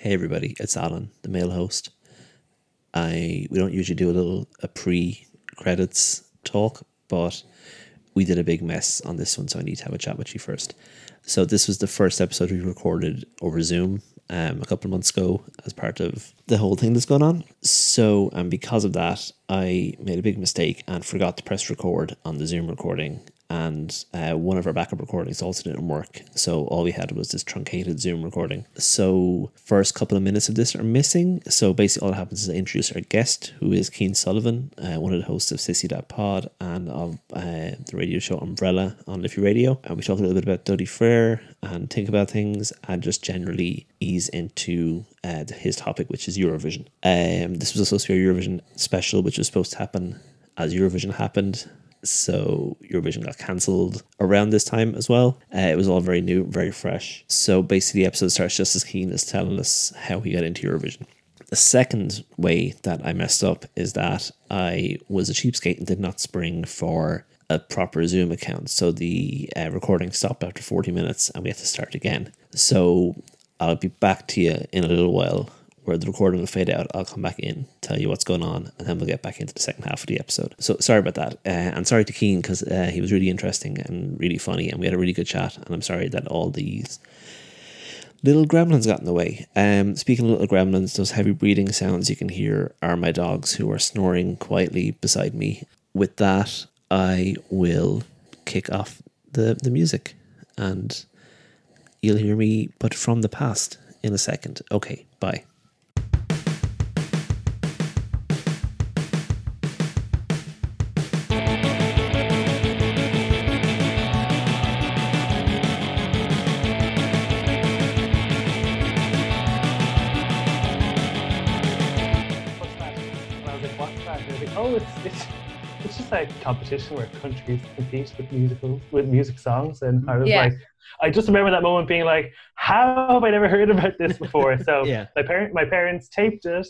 Hey everybody, it's Alan, the male host. I we don't usually do a little a pre credits talk, but we did a big mess on this one, so I need to have a chat with you first. So this was the first episode we recorded over Zoom um, a couple of months ago as part of the whole thing that's going on. So, and because of that, I made a big mistake and forgot to press record on the Zoom recording and uh, one of our backup recordings also didn't work. So all we had was this truncated Zoom recording. So first couple of minutes of this are missing. So basically, all that happens is I introduce our guest, who is Keen Sullivan, uh, one of the hosts of Sissy Pod and of uh, the radio show Umbrella on Liffey Radio. And we talk a little bit about Dodie Frere and think about things and just generally ease into uh, his topic, which is Eurovision. Um, this was supposed to be a Eurovision special, which was supposed to happen as Eurovision happened so Eurovision got cancelled around this time as well. Uh, it was all very new, very fresh. So basically, the episode starts just as Keen as telling us how he got into Eurovision. The second way that I messed up is that I was a cheapskate and did not spring for a proper Zoom account. So the uh, recording stopped after 40 minutes and we had to start again. So I'll be back to you in a little while where the recording will fade out. I'll come back in, tell you what's going on, and then we'll get back into the second half of the episode. So sorry about that. Uh, and sorry to Keen because uh, he was really interesting and really funny, and we had a really good chat. And I'm sorry that all these little gremlins got in the way. Um, speaking of little gremlins, those heavy breathing sounds you can hear are my dogs who are snoring quietly beside me. With that, I will kick off the, the music and you'll hear me, but from the past in a second. Okay, bye. Competition where countries compete with musicals with music songs, and I was yeah. like, I just remember that moment being like, how have I never heard about this before? So yeah. my parent, my parents taped it,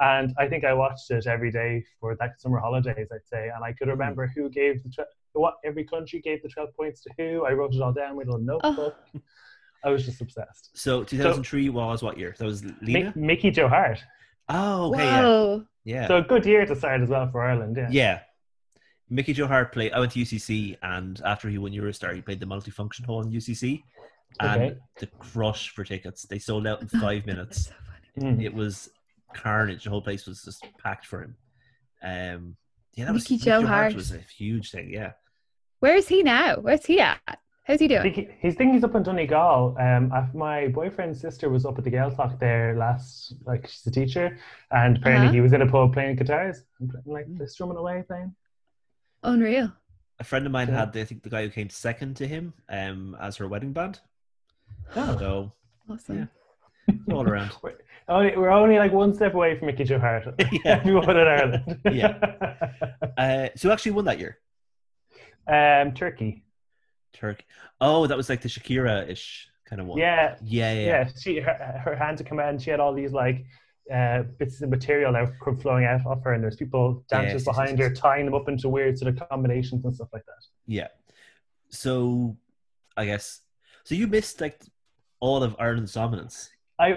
and I think I watched it every day for that summer holidays, I'd say, and I could mm-hmm. remember who gave the tw- what every country gave the twelve points to who. I wrote it all down with a notebook. Oh. I was just obsessed. So 2003 so, was what year? That was Lena? Mickey Joe Harte. Oh, okay, yeah. Yeah. So a good year to start as well for Ireland, yeah. Yeah, Mickey Joe Harte played. I went to UCC, and after he won You're a Star, he played the multifunction hall in UCC, and okay. the crush for tickets. They sold out in five minutes. So mm. It was carnage. The whole place was just packed for him. Um, yeah, that Mickey was Joe Hart. Hart was a huge thing. Yeah. Where is he now? Where's he at? How's he doing? He, he's thinking he's up in Donegal. Um, my boyfriend's sister was up at the Gaeltacht there last, like she's a teacher, and apparently uh-huh. he was in a pub playing guitars, like strumming away playing. Unreal. A friend of mine yeah. had, I think, the guy who came second to him um, as her wedding band. Oh, so awesome! Yeah, all around. we're, only, we're only like one step away from Mickey Joe Harte. yeah, everyone in Ireland. yeah. Uh, so actually won that year. Um, Turkey. Turkey. Oh, that was like the Shakira-ish kind of one. Yeah. Yeah, yeah. Yeah. She her, her hand to command. She had all these like uh, bits of material that were flowing out of her, and there's people dancers yes, behind yes, her tying them up into weird sort of combinations and stuff like that. Yeah. So, I guess so. You missed like all of Ireland's dominance. I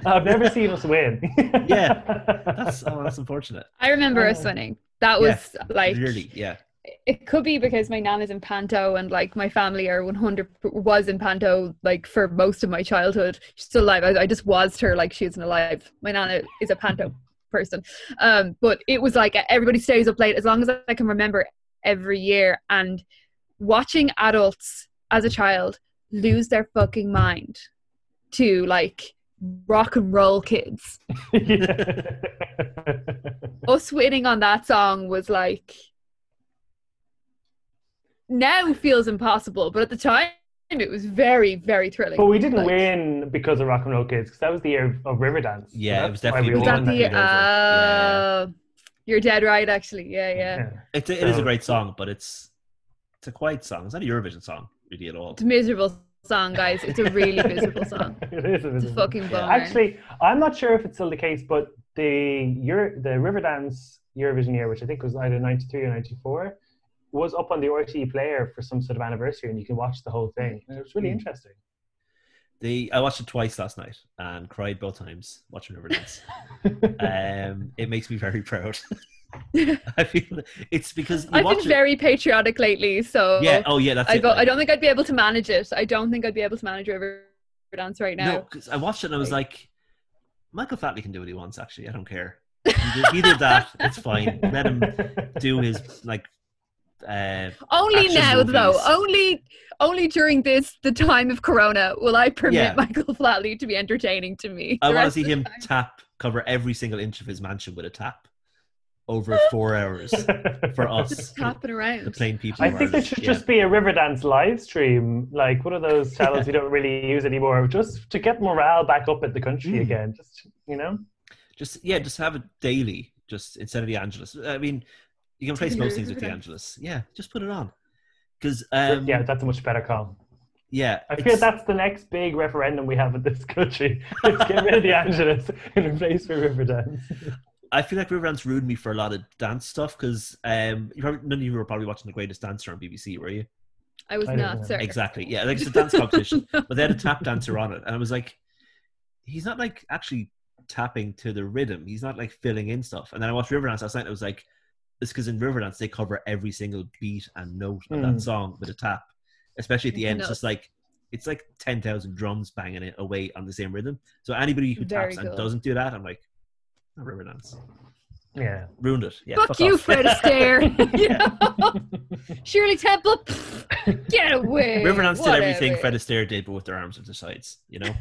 I've never seen us win. yeah, that's oh, that's unfortunate. I remember us winning. That was yeah, like really yeah it could be because my nan is in Panto and like my family are 100 was in Panto like for most of my childhood. She's still alive. I, I just was her like she isn't alive. My nana is a Panto person. Um, but it was like everybody stays up late as long as I can remember every year. And watching adults as a child lose their fucking mind to like rock and roll kids. Us winning on that song was like now feels impossible, but at the time it was very, very thrilling. But we didn't like, win because of Rock and Roll Kids, because that was the year of Riverdance. Yeah, it was definitely. Was that the? Uh, yeah. You're dead right, actually. Yeah, yeah. yeah. It, it so, is a great song, but it's it's a quiet song. It's not a Eurovision song, really, at all. It's a miserable song, guys. It's a really miserable song. it is a, it's a fucking bummer. Actually, I'm not sure if it's still the case, but the Euro, the Riverdance Eurovision year, which I think was either 93 or 94, was up on the RTE player for some sort of anniversary, and you can watch the whole thing. And it was really mm. interesting. the I watched it twice last night and cried both times watching Riverdance. um, it makes me very proud. I feel it's because I've been very patriotic lately, so yeah. Oh yeah, that's I, it, like, I don't think I'd be able to manage it. I don't think I'd be able to manage Riverdance right now. No, because I watched it and I was like, Michael Flatley can do what he wants. Actually, I don't care. He did, he did that. It's fine. Let him do his like uh, only now movies. though only only during this the time of corona will i permit yeah. michael flatley to be entertaining to me i want to see him time. tap cover every single inch of his mansion with a tap over four hours for us just tapping around the plain people i think it should yeah. just be a riverdance live stream like one of those channels we don't really use anymore just to get morale back up at the country mm. again just you know just yeah just have it daily just instead of the angelus i mean you can replace most things with the Angelus. Yeah, just put it on. Because um, yeah, that's a much better call. Yeah, I feel that's the next big referendum we have in this country. Let's get rid of the Angelus and replace for Riverdance. I feel like Riverdance ruined me for a lot of dance stuff because um, none of you were probably watching The Greatest Dancer on BBC, were you? I was I not, sir. Exactly. Yeah, like it's a dance competition, but they had a tap dancer on it, and I was like, he's not like actually tapping to the rhythm. He's not like filling in stuff. And then I watched Riverdance last night. And I was like, it's because in Riverdance they cover every single beat and note of mm. that hmm. song with a tap, especially at the end. It's just like it's like ten thousand drums banging it away on the same rhythm. So anybody who Very taps and doesn't do that, I'm like, oh, Riverdance. Yeah, ruined it. Yeah, fuck, fuck you, Fred Astaire. Shirley Temple, get away. Riverdance did everything Fred Astaire did, but with their arms at the sides. You know.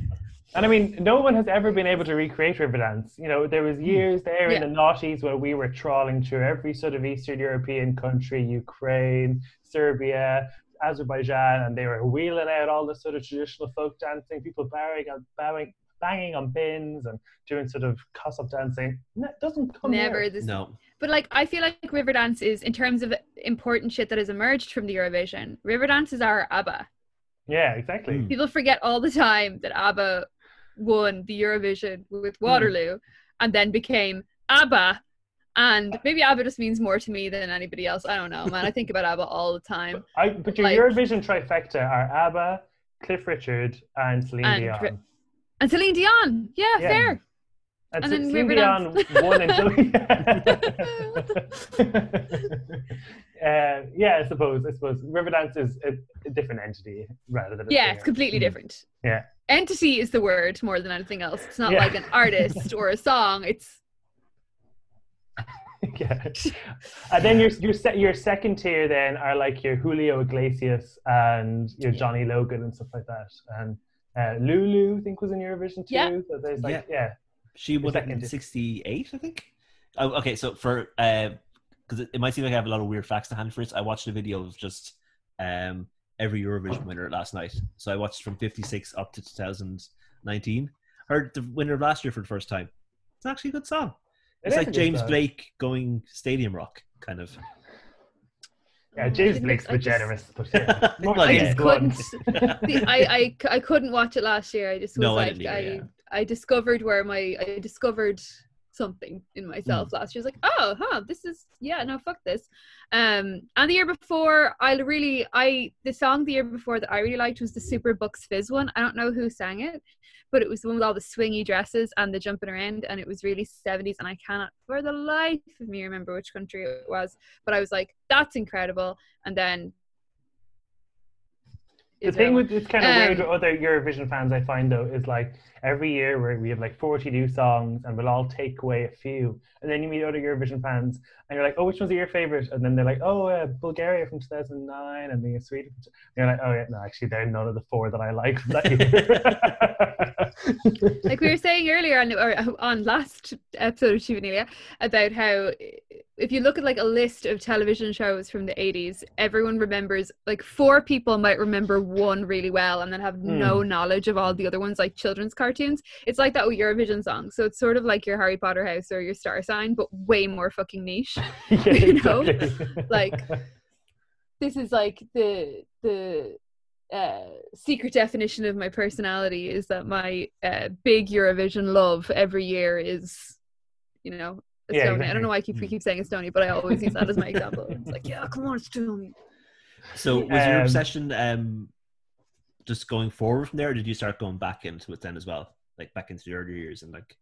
And I mean, no one has ever been able to recreate Riverdance. You know, there was hmm. years there yeah. in the noughties where we were trawling through every sort of Eastern European country, Ukraine, Serbia, Azerbaijan, and they were wheeling out all the sort of traditional folk dancing, people bowing, and bowing, banging on pins and doing sort of Cossack dancing. It doesn't come never this. No. But like, I feel like Riverdance is in terms of important shit that has emerged from the Eurovision. Riverdance is our ABBA. Yeah, exactly. People forget all the time that ABBA won the Eurovision with hmm. Waterloo mm. and then became ABBA. And maybe ABBA just means more to me than anybody else. I don't know, man. I think about ABBA all the time. I, but your like, Eurovision trifecta are ABBA, Cliff Richard, and Celine and, Dion. And Celine Dion. Yeah, yeah. fair. And, and then Celine Dion won uh, yeah, I suppose. I suppose Riverdance is a, a different entity rather than. yeah, it's completely hmm. different. Yeah entity is the word more than anything else. It's not yeah. like an artist or a song. It's yeah. And then your your se- your second tier then are like your Julio Iglesias and your Johnny Logan and stuff like that. And uh, Lulu, I think, was in Eurovision too. Yeah. So there's like yeah, yeah. she was in '68, I think. Oh, okay, so for because uh, it, it, might seem like I have a lot of weird facts to hand for it. I watched a video of just um every Eurovision winner last night. So I watched from 56 up to 2019. Heard the winner of last year for the first time. It's actually a good song. It it's like James Blake going stadium rock, kind of. Yeah, James Blake's a bit generous, but yeah. well, I just couldn't. I, I, I couldn't watch it last year. I just was no, like, I, I, yeah. I discovered where my I discovered something in myself mm. last year. I was like, oh, huh, this is yeah, no, fuck this. Um, and the year before, I really, I the song the year before that I really liked was the Super Bucks Fizz one. I don't know who sang it, but it was the one with all the swingy dresses and the jumping around, and it was really seventies. And I cannot, for the life of me, remember which country it was. But I was like, that's incredible. And then the thing with it's kind of um, weird with other Eurovision fans I find though is like every year where we have like 40 new songs and we'll all take away a few. And then you meet other Eurovision fans and you're like oh which one's are your favorite? And then they're like oh uh, Bulgaria from 2009 and the Sweden and you're like oh yeah no actually they're none of the four that I like. That like we were saying earlier on, or on last episode of Shivanelia about how if you look at like a list of television shows from the 80s everyone remembers like four people might remember one really well and then have mm. no knowledge of all the other ones like children's cartoons it's like that with eurovision songs so it's sort of like your harry potter house or your star sign but way more fucking niche yeah, you know like this is like the the uh, secret definition of my personality is that my uh, big Eurovision love every year is, you know, Estonia. Yeah, exactly. I don't know why I keep we hmm. keep saying Estonia, but I always use that as my example. It's like, yeah, come on, Estonia. So was um, your obsession um just going forward from there, or did you start going back into it then as well, like back into the earlier years and like?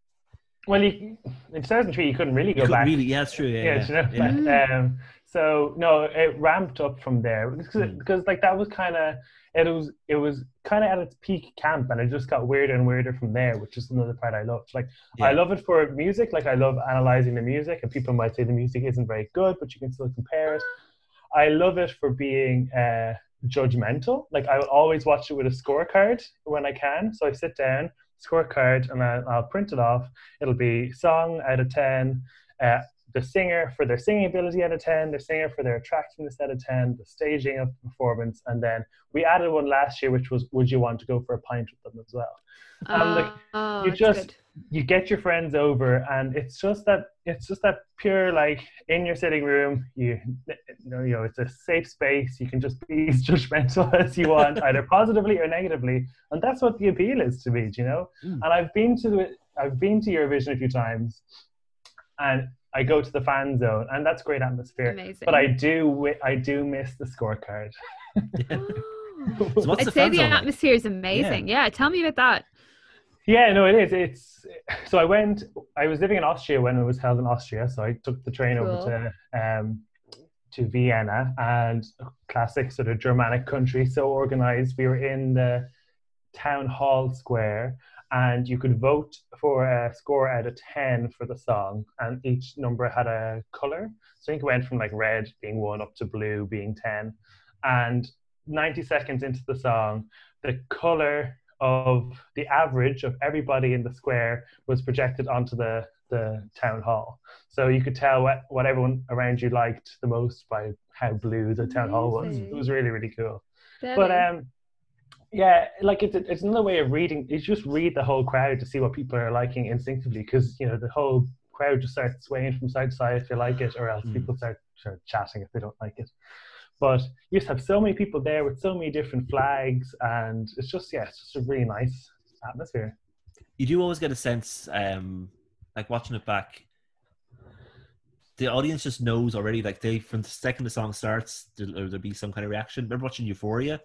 Well, you, in 2003, you couldn't really go back. Really, yeah, that's true. Yeah, yeah, yeah. You know? yeah. Um, so no, it ramped up from there because, mm. because like that was kind of it was it was kind of at its peak camp, and it just got weirder and weirder from there, which is another part I loved. Like. I love it for music. Like I love analyzing the music, and people might say the music isn't very good, but you can still compare it. I love it for being. Uh, judgmental. Like I will always watch it with a scorecard when I can. So I sit down, scorecard, and I, will print it off. It'll be song out of ten, uh, the singer for their singing ability out of ten, the singer for their attractiveness out of ten, the staging of the performance, and then we added one last year, which was would you want to go for a pint with them as well? Um, like oh, you just good. you get your friends over, and it's just that it's just that pure like in your sitting room. You you know, you know it's a safe space. You can just be as judgmental as you want, either positively or negatively, and that's what the appeal is to me. You know, mm. and I've been to I've been to Eurovision a few times, and I go to the fan zone, and that's great atmosphere. Amazing. But I do I do miss the scorecard. so I'd the say the atmosphere like? is amazing. Yeah. yeah, tell me about that. Yeah, no, it is. It's so I went. I was living in Austria when it was held in Austria, so I took the train cool. over to um, to Vienna and classic sort of Germanic country, so organized. We were in the town hall square, and you could vote for a score out of ten for the song, and each number had a color. So I think it went from like red being one up to blue being ten, and 90 seconds into the song, the color of the average of everybody in the square was projected onto the the town hall. So you could tell what, what everyone around you liked the most by how blue the town hall was. It was really, really cool. but um yeah, like it's it's another way of reading. You just read the whole crowd to see what people are liking instinctively, because you know the whole crowd just starts swaying from side to side if they like it, or else mm. people start, start chatting if they don't like it. But you just have so many people there with so many different flags, and it's just yeah, it's just a really nice atmosphere. You do always get a sense, um, like watching it back. The audience just knows already, like they from the second the song starts, there, will be some kind of reaction. Remember watching Euphoria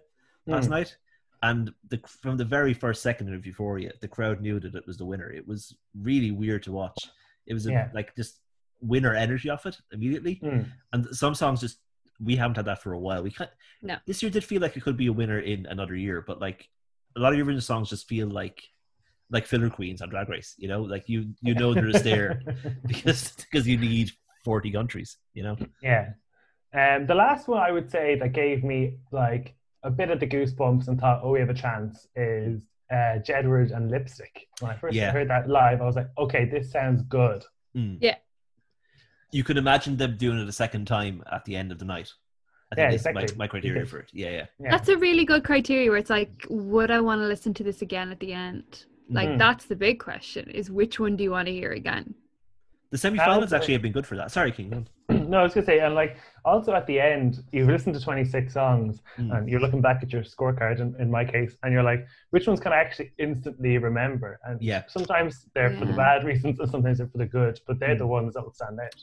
last mm. night, and the, from the very first second of Euphoria, the crowd knew that it was the winner. It was really weird to watch. It was a, yeah. like just winner energy off it immediately, mm. and some songs just we haven't had that for a while. We can't. No. This year did feel like it could be a winner in another year, but like a lot of your original songs just feel like like filler queens on Drag Race. You know, like you you know they're just there because because you need forty countries. You know. Yeah. And um, the last one I would say that gave me like a bit of the goosebumps and thought, oh, we have a chance is uh, Jedward and Lipstick. When I first yeah. heard that live, I was like, okay, this sounds good. Mm. Yeah you could imagine them doing it a second time at the end of the night. I think yeah, exactly. my, my criteria for it. Yeah, yeah, yeah. That's a really good criteria where it's like, would I want to listen to this again at the end? Like mm-hmm. that's the big question: is which one do you want to hear again? The semi-finals actually have been good for that. Sorry, King. no, I was gonna say, and like also at the end, you've listened to 26 songs, mm. and you're looking back at your scorecard. In, in my case, and you're like, which ones can I actually instantly remember? And yeah, sometimes they're yeah. for the bad reasons, and sometimes they're for the good. But they're mm. the ones that will stand out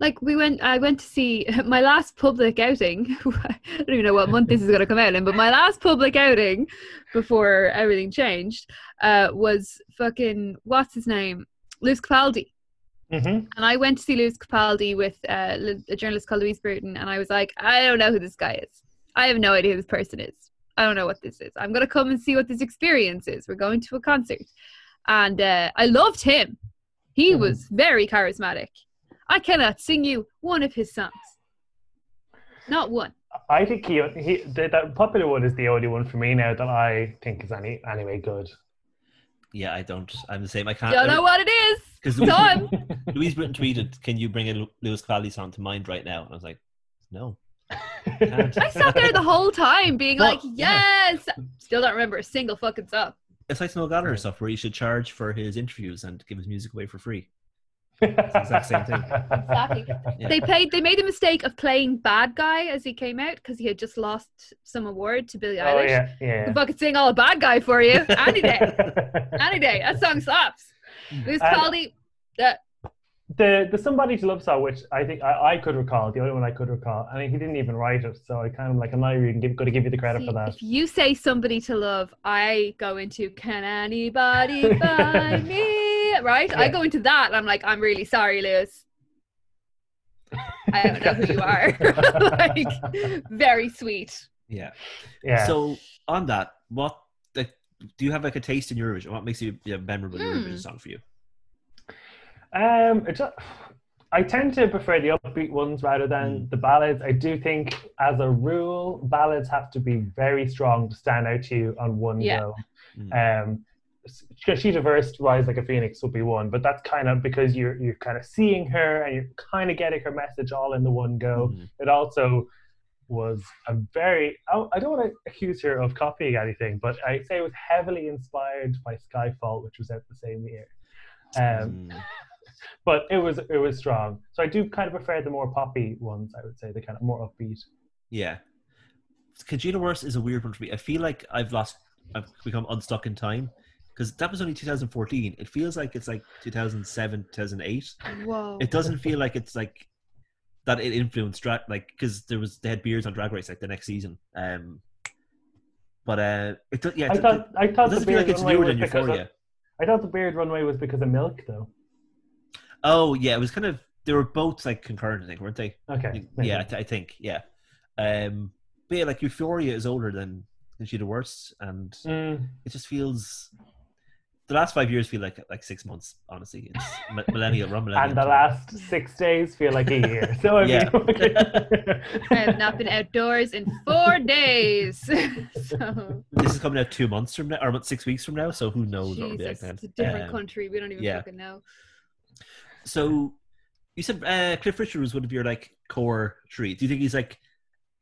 like we went i went to see my last public outing i don't even know what month this is going to come out in but my last public outing before everything changed uh, was fucking what's his name Lewis Capaldi mm-hmm. and i went to see Lewis Capaldi with uh, a journalist called louise bruton and i was like i don't know who this guy is i have no idea who this person is i don't know what this is i'm going to come and see what this experience is we're going to a concert and uh, i loved him he mm-hmm. was very charismatic I cannot sing you one of his songs. Not one. I think he, he the, that popular one is the only one for me now that I think is any anyway good. Yeah, I don't. I'm the same. I can't. Don't know what it is. Because Louise, Louise Bruton tweeted, "Can you bring a Lewis Capaldi song to mind right now?" And I was like, "No." I, I sat there the whole time being well, like, "Yes." Yeah. Still don't remember a single fucking song. It's like Noel Gallagher stuff where he should charge for his interviews and give his music away for free. It's the exact same thing. Exactly. Yeah. They played. They made the mistake of playing bad guy as he came out because he had just lost some award to Billie oh, Eilish. yeah, yeah. Can fucking sing all a bad guy for you any day, any day. That song slaps. Lewis Capaldi. Uh, the the somebody to love song, which I think I, I could recall, the only one I could recall, I mean, he didn't even write it, so I kind of like I'm not even going to give you the credit See, for that. If you say somebody to love, I go into can anybody find me? Right? Yeah. I go into that, and I'm like, I'm really sorry, Lewis. I don't know who you are. like, very sweet. Yeah. Yeah. So on that, what like do you have like a taste in Eurovision? What makes you a memorable mm. Eurovision song for you? Um, it's a, I tend to prefer the upbeat ones rather than mm. the ballads. I do think, as a rule, ballads have to be very strong to stand out to you on one yeah. go. Mm. Um, Conchita Wurst, Rise Like a Phoenix would be one, but that's kind of because you're you're kind of seeing her and you're kind of getting her message all in the one go. Mm. It also was a very I don't want to accuse her of copying anything, but I say it was heavily inspired by Skyfall, which was out the same year. Um, mm but it was it was strong. So I do kind of prefer the more poppy ones. I would say the kind of more upbeat. Yeah, Conchita Wurst is a weird one for me. I feel like I've lost, I've become unstuck in time because that was only 2014. It feels like it's like 2007, 2008. Whoa! It doesn't feel like it's like that. It influenced drag like because there was they had beers on Drag Race like the next season. Um, but uh, it yeah. I thought I thought it doesn't feel like it's newer than Euphoria. Of, I thought the Beard Runway was because of milk, though. Oh yeah, it was kind of they were both like concurrent, I think, weren't they? Okay. Yeah, I, I think yeah. Um, but yeah, like Euphoria is older than than she the worst, and mm. it just feels. The last five years feel like like six months. Honestly, it's millennial, millennial. And the last six days feel like a year. So I yeah. I have not been outdoors in four days. so. This is coming out two months from now, or six weeks from now. So who knows? Jesus, it's a different um, country. We don't even yeah. fucking know. So you said uh, Cliff Richard was one of your like core tree. Do you think he's like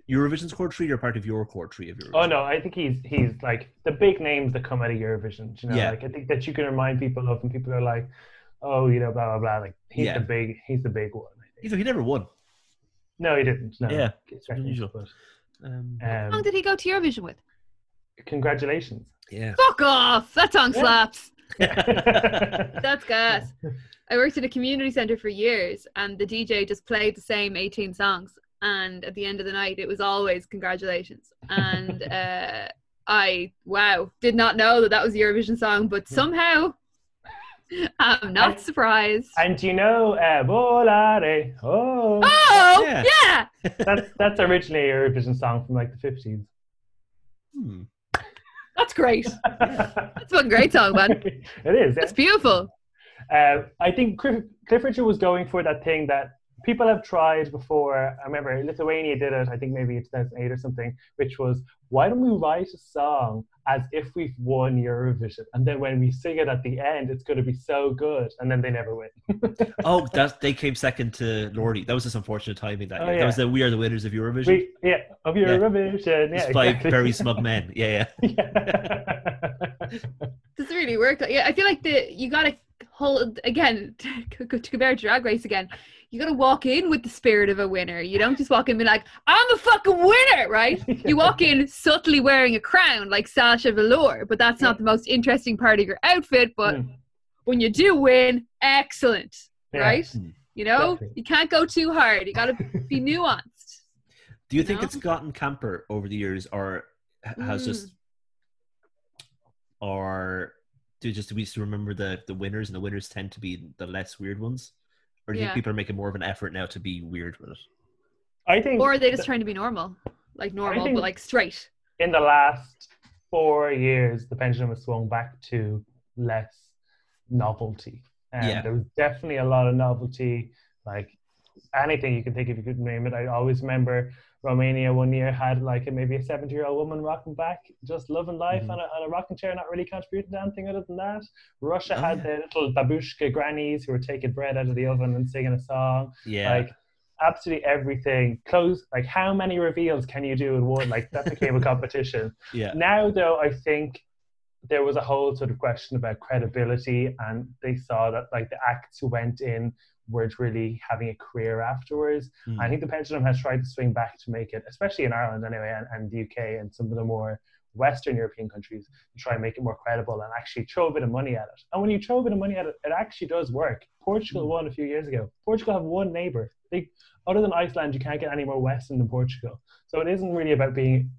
Eurovision's core tree or part of your core tree of Eurovision? Oh no, I think he's he's like the big names that come out of Eurovision. You know, yeah. like I think that you can remind people of, and people are like, oh, you know, blah blah blah. Like he's yeah. the big, he's the big one. He's he never won. No, he didn't. No. Yeah, it's unusual. But, um, How long did he go to Eurovision with? Congratulations. Yeah. Fuck off! That song slaps. That's gas. I worked in a community center for years, and the DJ just played the same 18 songs. And at the end of the night, it was always congratulations. And uh, I, wow, did not know that that was a Eurovision song, but somehow I'm not and, surprised. And you know, uh, Volare, oh, oh, yeah, yeah. that's that's originally a Eurovision song from like the 50s. Hmm. That's great. That's a great song, man. it is. It's beautiful. Uh, I think Cliff, Cliff Richard was going for that thing that people have tried before. I remember Lithuania did it, I think maybe in 2008 or something, which was why don't we write a song as if we've won Eurovision? And then when we sing it at the end, it's going to be so good. And then they never win. oh, that they came second to Lordi. That was just unfortunate timing that oh. Yeah. That was the We Are the Winners of Eurovision. We, yeah, of Eurovision. Yeah, yeah exactly. by very smug men. Yeah, yeah. yeah. this really worked. Yeah, I feel like the you got to hold again to compare drag race again you gotta walk in with the spirit of a winner you don't just walk in and be like i'm a fucking winner right you walk in subtly wearing a crown like sasha velour but that's not the most interesting part of your outfit but mm. when you do win excellent yeah. right mm. you know Definitely. you can't go too hard you gotta be nuanced do you, you think know? it's gotten camper over the years or has mm. just or to just we to remember the the winners, and the winners tend to be the less weird ones? Or do you yeah. think people are making more of an effort now to be weird with it? I think, or are they just trying to be normal, like normal but like straight? In the last four years, the pendulum has swung back to less novelty, and yeah. there was definitely a lot of novelty, like anything you can think of, you could name it. I always remember Romania one year had like a, maybe a 70 year old woman rocking back, just loving life mm-hmm. on, a, on a rocking chair, not really contributing to anything other than that. Russia oh, had yeah. the little babushka grannies who were taking bread out of the oven and singing a song. Yeah. Like absolutely everything. Close, like how many reveals can you do in one? Like that became a competition. Yeah. Now, though, I think there was a whole sort of question about credibility, and they saw that like the acts who went in weren't really having a career afterwards. Mm. I think the pendulum has tried to swing back to make it, especially in Ireland anyway, and, and the UK and some of the more Western European countries to try and make it more credible and actually throw a bit of money at it. And when you throw a bit of money at it, it actually does work. Portugal mm. won a few years ago. Portugal have one neighbor. They, other than Iceland, you can't get any more Western than Portugal. So it isn't really about being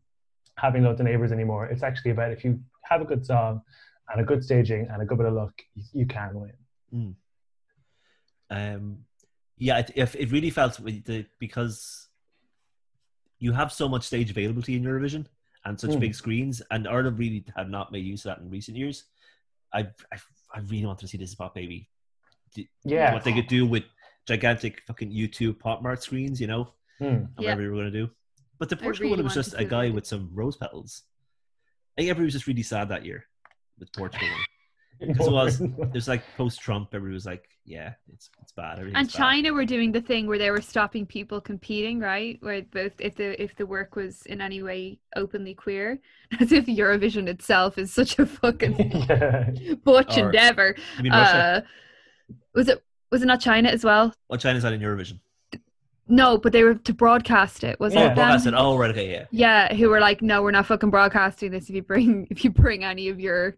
having loads of neighbors anymore. It's actually about if you have a good song and a good staging and a good bit of luck, you, you can win. Mm. Um, yeah, it, if it really felt the, because you have so much stage availability in Eurovision and such mm. big screens, and Ireland really have not made use of that in recent years. I I, I really want to see this pop baby. Yeah, what they could do with gigantic fucking YouTube pop mart screens, you know, mm. whatever yeah. we were gonna do. But the Portugal really one was just a guy with some rose petals. I think everybody was just really sad that year with Portugal. Because it was, it was like post Trump, everybody was like, yeah, it's it's bad. And China bad. were doing the thing where they were stopping people competing, right? Where both if the if the work was in any way openly queer, as if Eurovision itself is such a fucking butch or, endeavor. Uh, was it was it not China as well? Well, China's not in Eurovision. No, but they were to broadcast it. Was yeah. it broadcast it? Oh, right, okay, yeah. Yeah, who were like, no, we're not fucking broadcasting this. If you bring if you bring any of your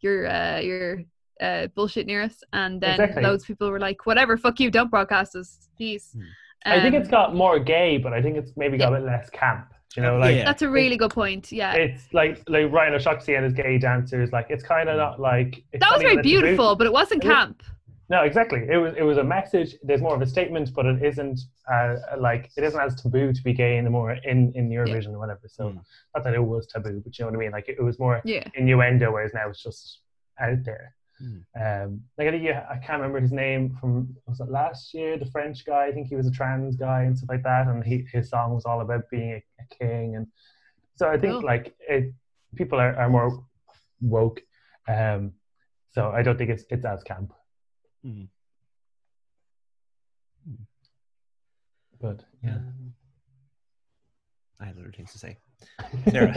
your uh, your uh, bullshit near us. And then exactly. loads of people were like, whatever, fuck you, don't broadcast us, please. Hmm. Um, I think it's got more gay, but I think it's maybe got yeah. a bit less camp. You know, like yeah. that's a really good point. Yeah, it's like like Ryan O'Shaughnessy and his gay dancers. Like it's kind of not like that was very beautiful, but it wasn't camp. No, exactly. It was it was a message. There's more of a statement, but it isn't uh, like it isn't as taboo to be gay anymore in in Eurovision yeah. or whatever. So mm. not that it was taboo, but you know what I mean. Like it, it was more yeah. innuendo, whereas now it's just out there. Mm. Um, like I, yeah, I can't remember his name from was it last year? The French guy. I think he was a trans guy and stuff like that. And he, his song was all about being a, a king. And so I think oh. like it, people are, are more woke. Um, so I don't think it's it's as camp. Mm. But yeah. Um, I have other things to say. but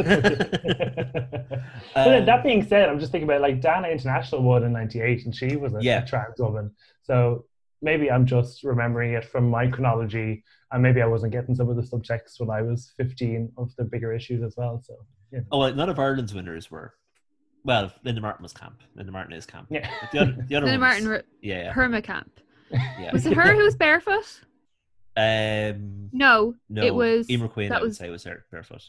um, that being said, I'm just thinking about like Dana International won in '98, and she was a, yeah. trans woman. So maybe I'm just remembering it from my chronology, and maybe I wasn't getting some of the subjects when I was 15 of the bigger issues as well. So yeah. Oh, well, none of Ireland's winners were. Well, Linda Martin was camp. Linda Martin is camp. Yeah. But the other, the other Linda ones, Martin, yeah, yeah. Perma camp. Yeah. Was it her who was barefoot? Um, no, no, it was. Eimear Quinn, that I would was, say, was her barefoot.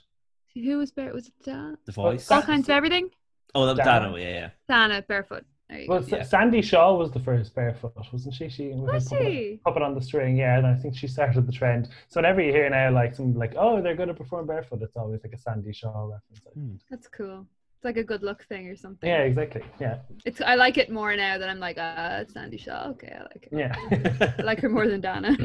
Who was barefoot? Was it Dan? The voice. All kinds of everything. Oh, that was Dana. Dana, yeah, yeah. Dana barefoot. Well, yeah. Sandie Shaw was the first barefoot, wasn't she? She was she? Puppet on the string, yeah, and I think she started the trend. So whenever you hear now, like some like, oh, they're going to perform barefoot, it's always like a Sandie Shaw reference. Hmm. That's cool. It's like a good luck thing or something. Yeah, exactly. Yeah. It's I like it more now that I'm like, ah, it's Sandie Shaw. Okay, I like it. Yeah. I like her more than Dana.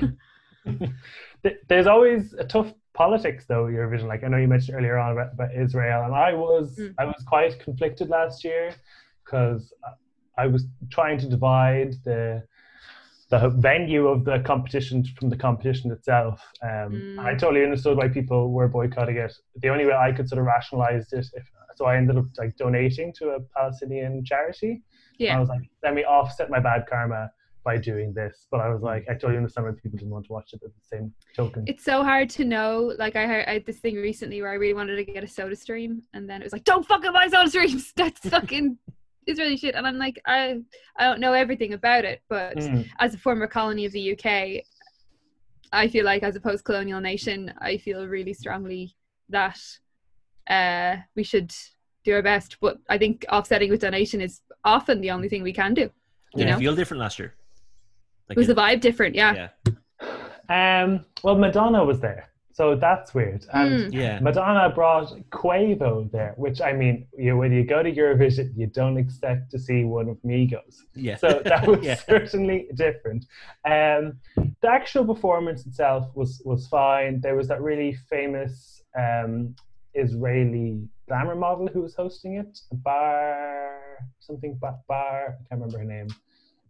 There's always a tough politics though Eurovision. Like I know you mentioned earlier on about, about Israel, and I was mm. I was quite conflicted last year because I was trying to divide the the venue of the competition from the competition itself. Um, mm. I totally understood why people were boycotting it. The only way I could sort of rationalize it, if, so I ended up like donating to a Palestinian charity. Yeah. I was like, let me offset my bad karma by doing this. But I was like, I totally understand why people didn't want to watch it at the same token. It's so hard to know. Like I heard I had this thing recently where I really wanted to get a soda stream and then it was like, Don't fucking buy soda streams. That's fucking Israeli shit. And I'm like, I I don't know everything about it, but mm. as a former colony of the UK, I feel like as a post colonial nation, I feel really strongly that uh, we should do our best. But I think offsetting with donation is often the only thing we can do. You yeah, know? feel different last year. Like was the vibe different? Yeah. yeah. Um. Well, Madonna was there, so that's weird. And mm. yeah, Madonna brought Quavo there, which I mean, you when you go to Eurovision, you don't expect to see one of Migos. Yeah. So that was yeah. certainly different. Um, the actual performance itself was was fine. There was that really famous um Israeli glamour model who was hosting it, Bar something Bar. I can't remember her name.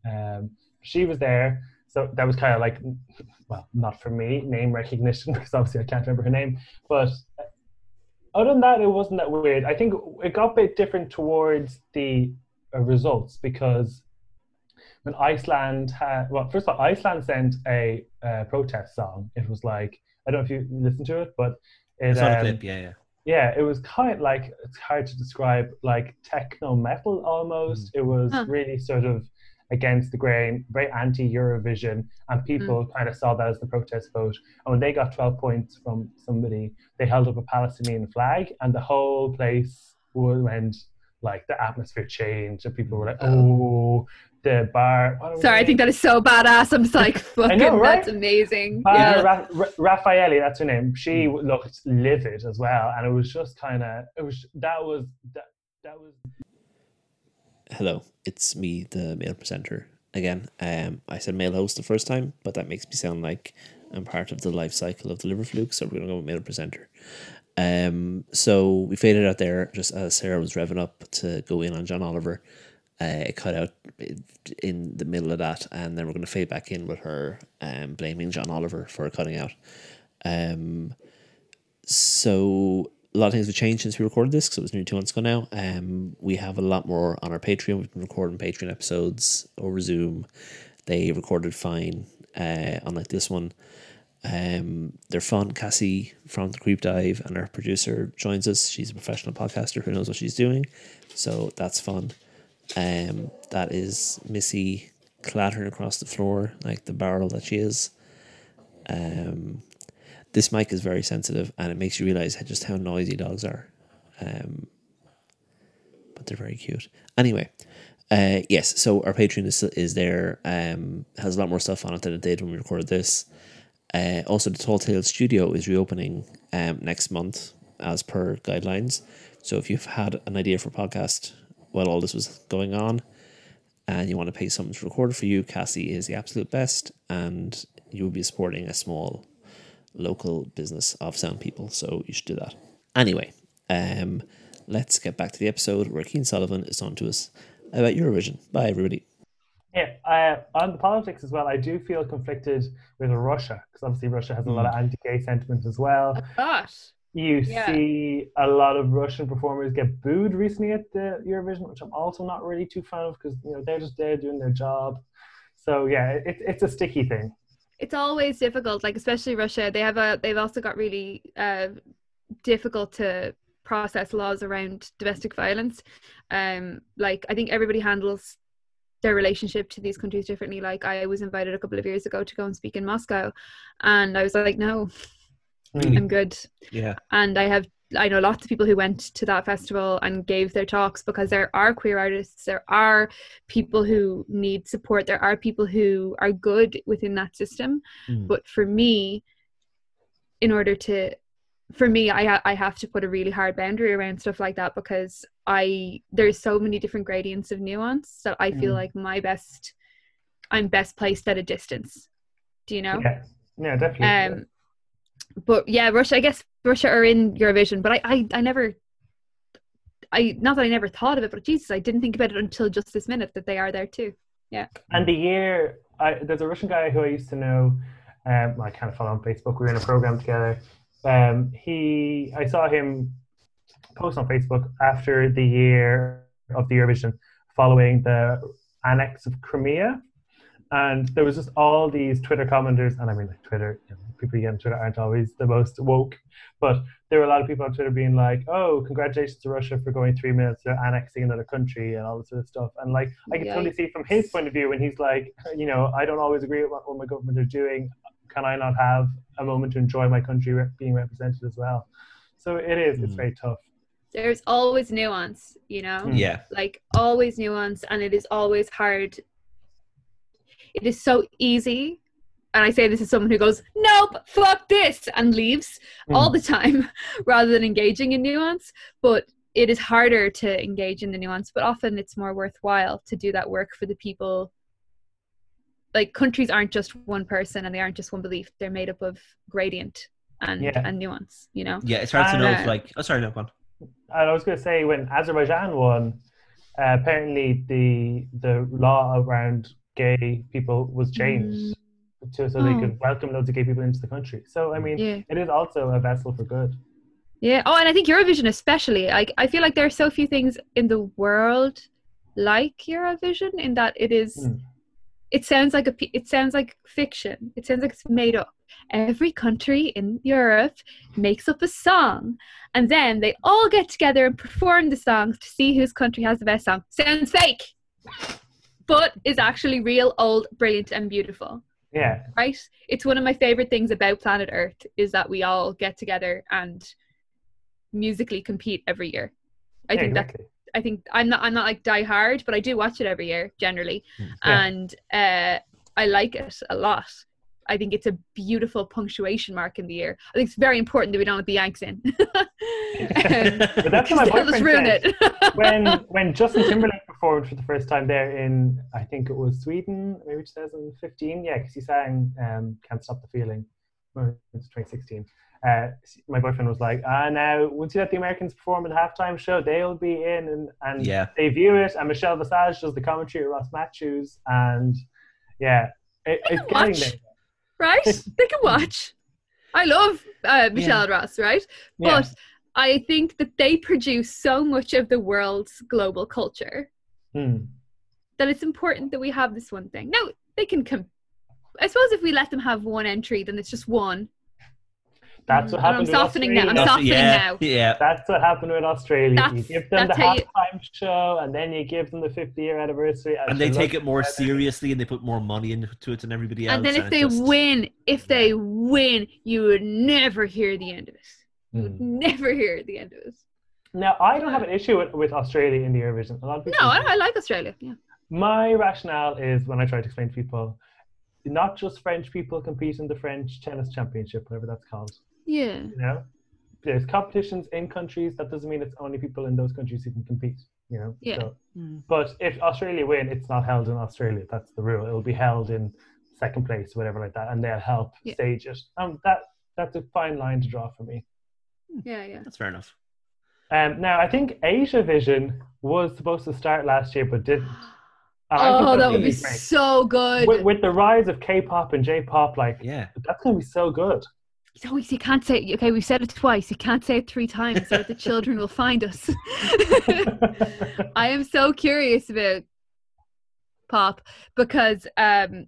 Um, she was there, so that was kind of like, well, not for me, name recognition because obviously I can't remember her name. But other than that, it wasn't that weird. I think it got a bit different towards the uh, results because when Iceland had, well, first of all, Iceland sent a uh, protest song. It was like I don't know if you listened to it, but it, um, clip, yeah, yeah yeah, it was kind of like it's hard to describe, like techno metal almost. Mm. It was huh. really sort of against the grain, very anti Eurovision, and people mm. kind of saw that as the protest vote. And when they got 12 points from somebody, they held up a Palestinian flag, and the whole place went like the atmosphere changed, and people were like, "Oh, the bar." Sorry, I think that is so badass. I'm just like, fucking, know, right? that's amazing. Bar yeah. Ra- Ra- Refaeli, that's her name. She mm. looked livid as well, and it was just kind of, it was that was that that was hello, it's me, the male presenter again. Um, I said male host the first time, but that makes me sound like I'm part of the life cycle of the liver fluke, so we're gonna go with male presenter. Um, so we faded out there just as Sarah was revving up to go in on John Oliver. Uh, it cut out in the middle of that, and then we're going to fade back in with her um, blaming John Oliver for cutting out. Um, so a lot of things have changed since we recorded this because it was nearly two months ago now. Um, we have a lot more on our Patreon. We've been recording Patreon episodes over Zoom. They recorded fine, uh, unlike this one. Um, they're fun. Cassie from the Creep Dive and our producer joins us. She's a professional podcaster who knows what she's doing, so that's fun. Um, that is Missy clattering across the floor like the barrel that she is. Um, this mic is very sensitive and it makes you realize just how noisy dogs are. Um, but they're very cute. Anyway, uh, yes, so our Patreon is, is there, um, has a lot more stuff on it than it did when we recorded this. Uh, also, the Tall Tales Studio is reopening um, next month as per guidelines. So if you've had an idea for a podcast while all this was going on and you want to pay someone to record for you, Cassie is the absolute best and you will be supporting a small local business of sound people. So you should do that. Anyway, um, let's get back to the episode where Keen Sullivan is on to us about Eurovision. Bye, everybody. Yeah, uh, on the politics as well, I do feel conflicted with Russia because obviously Russia has a lot of hmm. anti-gay sentiment as well. Gosh. You yeah. see a lot of Russian performers get booed recently at the Eurovision, which I'm also not really too fan of because you know they're just there doing their job. So yeah, it, it's a sticky thing. It's always difficult like especially russia. They have a they've also got really uh, difficult to process laws around domestic violence. Um like i think everybody handles their relationship to these countries differently. Like i was invited a couple of years ago to go and speak in moscow and i was like no really? i'm good yeah and i have I know lots of people who went to that festival and gave their talks because there are queer artists, there are people who need support, there are people who are good within that system. Mm. But for me, in order to, for me, I I have to put a really hard boundary around stuff like that because I there's so many different gradients of nuance that I feel mm. like my best, I'm best placed at a distance. Do you know? Yeah, yeah definitely. Um, but yeah, Russia. I guess Russia are in Eurovision, but I, I, I never, I not that I never thought of it, but Jesus, I didn't think about it until just this minute that they are there too. Yeah. And the year, I, there's a Russian guy who I used to know. Um, I kind of follow on Facebook. We were in a program together. Um, he, I saw him post on Facebook after the year of the Eurovision, following the annex of Crimea, and there was just all these Twitter commenters, and I mean like Twitter, you know, people you get on Twitter aren't always the most woke, but there were a lot of people on Twitter being like, "Oh, congratulations to Russia for going three minutes, they're annexing another country and all this sort of stuff." And like, I can totally see from his point of view when he's like, you know, I don't always agree with what, what my government are doing. Can I not have a moment to enjoy my country being represented as well? So it is. Mm. It's very tough there's always nuance, you know? Yeah. Like always nuance and it is always hard. It is so easy and I say this as someone who goes, nope, fuck this, and leaves mm. all the time rather than engaging in nuance. But it is harder to engage in the nuance, but often it's more worthwhile to do that work for the people. Like countries aren't just one person and they aren't just one belief, they're made up of gradient and, yeah. and nuance, you know? Yeah, it's hard to know if, like, oh, sorry, no, one. I was going to say, when Azerbaijan won, uh, apparently the the law around gay people was changed. Mm to, so oh. they could welcome loads of gay people into the country. So I mean, yeah. it is also a vessel for good. Yeah. Oh, and I think Eurovision especially. Like I feel like there are so few things in the world like Eurovision in that it is mm. it sounds like a it sounds like fiction. It sounds like it's made up. Every country in Europe makes up a song, and then they all get together and perform the songs to see whose country has the best song. Sounds fake, but is actually real, old, brilliant, and beautiful. Yeah. Right? It's one of my favorite things about planet Earth is that we all get together and musically compete every year. I yeah, think exactly. that I think I'm not I'm not like die hard, but I do watch it every year generally, hmm. yeah. and uh, I like it a lot. I think it's a beautiful punctuation mark in the year. I think it's very important that we don't let the Yanks in. um, but that's what my boyfriend ruin said. it. when when Justin Timberlake performed for the first time there in I think it was Sweden, maybe 2015. Yeah, because he sang um, "Can't Stop the Feeling." It's 2016 uh, my boyfriend was like, ah, now once you let the Americans perform at the halftime show, they'll be in and, and yeah. they view it. And Michelle Visage does the commentary with Ross Mathews. And yeah, it, it's getting there. Right? they can watch. I love uh, Michelle yeah. Ross, right? But yeah. I think that they produce so much of the world's global culture hmm. that it's important that we have this one thing. Now, they can come. I suppose if we let them have one entry, then it's just one that's what happened. I'm softening now. I'm softening yeah, now. Yeah. That's what happened with Australia. That's, you give them the halftime you... show, and then you give them the 50 year anniversary, and, and they take it more seriously, and they put more money into it than everybody else. And then if they just... win, if they win, you would never hear the end of it. You would mm. never hear the end of it. Now, I don't have an issue with, with Australia in the Eurovision. A lot of people no, I, I like Australia. Yeah. My rationale is when I try to explain to people, not just French people compete in the French tennis championship, whatever that's called. Yeah. You know, there's competitions in countries. That doesn't mean it's only people in those countries who can compete. You know. Yeah. So, mm. But if Australia win, it's not held in Australia. That's the rule. It'll be held in second place, whatever like that, and they'll help yeah. stage it. Um, that that's a fine line to draw for me. Yeah, yeah. That's fair enough. Um, now I think Asia Vision was supposed to start last year, but didn't. oh, that would be great. so good. With, with, the rise of K-pop and J-pop, like yeah, that's gonna be so good always you can't say it. okay we've said it twice you can't say it three times or the children will find us i am so curious about pop because um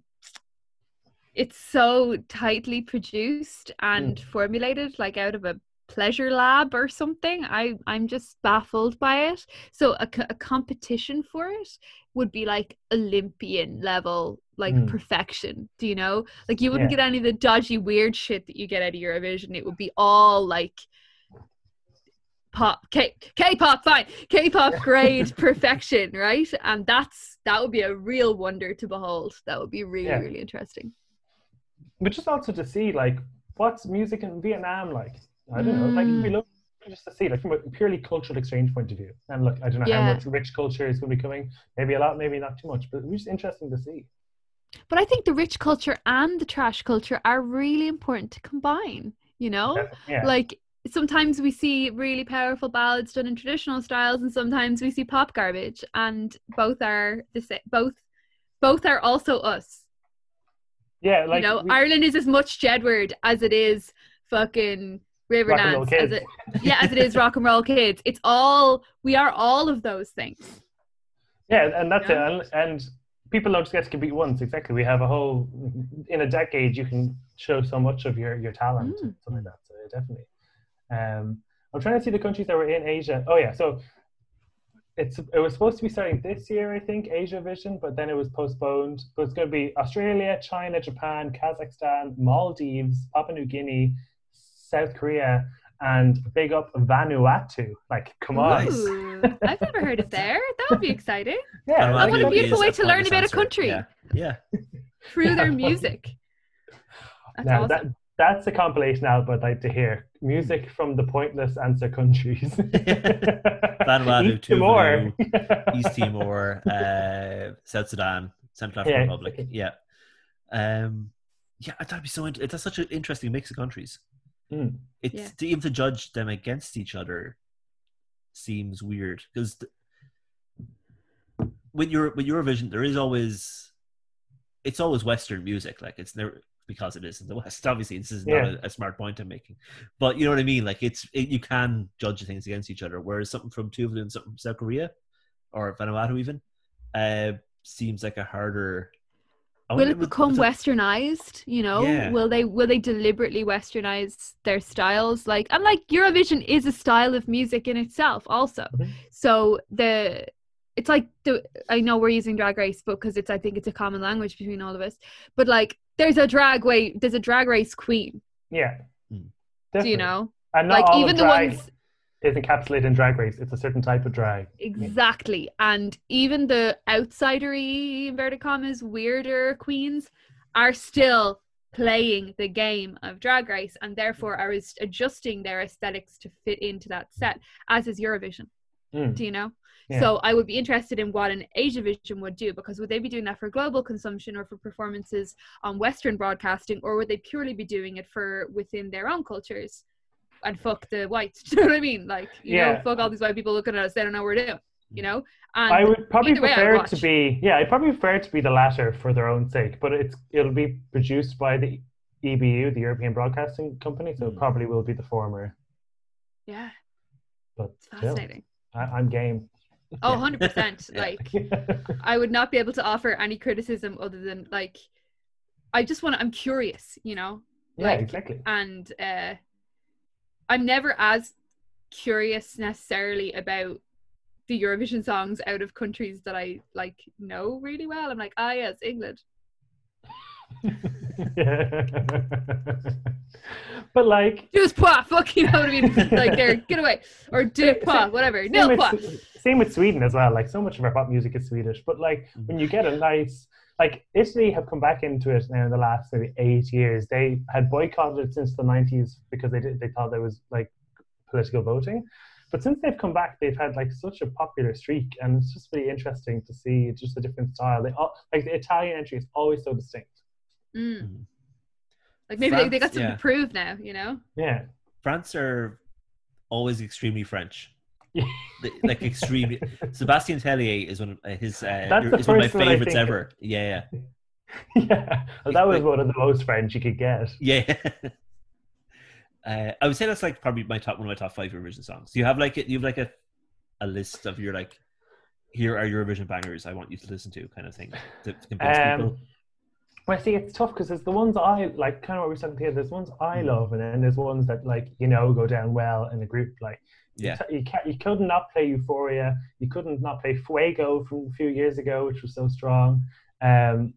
it's so tightly produced and mm. formulated like out of a pleasure lab or something i i'm just baffled by it so a, a competition for it would be like olympian level like mm. perfection do you know like you wouldn't yeah. get any of the dodgy weird shit that you get out of eurovision it would be all like pop K K-pop fine K-pop grade perfection right and that's that would be a real wonder to behold that would be really yeah. really interesting but just also to see like what's music in Vietnam like I don't know like we mm. look just to see, like from a purely cultural exchange point of view. And look, I don't know yeah. how much rich culture is going to be coming. Maybe a lot, maybe not too much, but it's just interesting to see. But I think the rich culture and the trash culture are really important to combine. You know, yeah. like sometimes we see really powerful ballads done in traditional styles, and sometimes we see pop garbage, and both are the same. Both, both are also us. Yeah, like you know, we, Ireland is as much Jedward as it is fucking Riverdance, as it, yeah, as it is rock and roll kids. It's all we are all of those things. Yeah, and that's it. And, and people don't just get to compete once. Exactly. We have a whole in a decade. You can show so much of your your talent, mm. something like that. So definitely. Um, I'm trying to see the countries that were in Asia. Oh yeah, so it's it was supposed to be starting this year, I think, Asia Vision, but then it was postponed. But it's going to be Australia, China, Japan, Kazakhstan, Maldives, Papua New Guinea, South Korea, and big up Vanuatu. Like, come on. Ooh, I've never heard of there. That would be exciting. yeah. What a beautiful way to learn about a country. Yeah. yeah. Through yeah. their music. That's now, awesome. that, that's a compilation album I'd like to hear. Music from the pointless answer countries. Vanuatu, East Timor, East Timor, uh, South Sudan, Central African yeah. Republic. Yeah. Um, yeah, that'd be so. That's such an interesting mix of countries. Mm. It's yeah. to even to judge them against each other seems weird because th- with your with Eurovision, there is always it's always Western music. Like it's never because it is in the West. Obviously, this is yeah. not a, a, smart point I'm making, but you know what I mean. Like it's it, you can judge things against each other. Whereas something from Tuvalu and something from South Korea or Vanuatu even uh, seems like a harder will it become westernized you know yeah. will they will they deliberately westernize their styles like and like eurovision is a style of music in itself also mm-hmm. so the it's like the i know we're using drag race but because it's i think it's a common language between all of us but like there's a drag way there's a drag race queen yeah mm. do you know and like even the ones is encapsulated in drag race. It's a certain type of drag. Exactly. And even the outsidery inverted commas weirder queens are still playing the game of drag race and therefore are adjusting their aesthetics to fit into that set, as is Eurovision. Mm. Do you know? Yeah. So I would be interested in what an Asiavision would do because would they be doing that for global consumption or for performances on Western broadcasting, or would they purely be doing it for within their own cultures? And fuck the whites. Do you know what I mean? Like, you yeah. know, fuck all these white people looking at us. They don't know what we're doing. You know. And I would probably prefer it to be yeah. I'd probably prefer it to be the latter for their own sake. But it's it'll be produced by the EBU, the European Broadcasting Company, so mm. it probably will be the former. Yeah. But it's fascinating. I, am game. Oh, 100%. like, I would not be able to offer any criticism other than, like, I just want to, I'm curious, you know? Yeah, like, exactly. And uh, I'm never as curious necessarily about the Eurovision songs out of countries that I like know really well. I'm like, ah, yes, England. but like, just pas, fuck, you know what I mean? like, there, get away, or do pas, whatever, nil pas. Same with Sweden as well. Like, so much of our pop music is Swedish, but like, when you get a nice like Italy have come back into it now in the last maybe eight years. They had boycotted it since the nineties because they did, they thought there was like political voting. But since they've come back, they've had like such a popular streak, and it's just really interesting to see just a different style. They all, like the Italian entry is always so distinct. Mm. mm. Like maybe France, they, they got something yeah. to prove now, you know? Yeah. France are always extremely French like extremely. Sébastien Tellier is one of his. Uh, is one of my favorites ever. Yeah, yeah. yeah, well, that was like, one of the most French you could get. Yeah. Uh, I would say that's like probably my top one of my top five Eurovision songs. Do you have like you have like a a list of your like here are Eurovision bangers I want you to listen to kind of thing to, to convince um, people. Well, see, it's tough because there's the ones I like, kind of what we are saying here. There's ones I mm. love, and then there's ones that like you know go down well in a group. Like yeah. You, can't, you couldn't not play Euphoria. You couldn't not play Fuego from a few years ago, which was so strong. Um,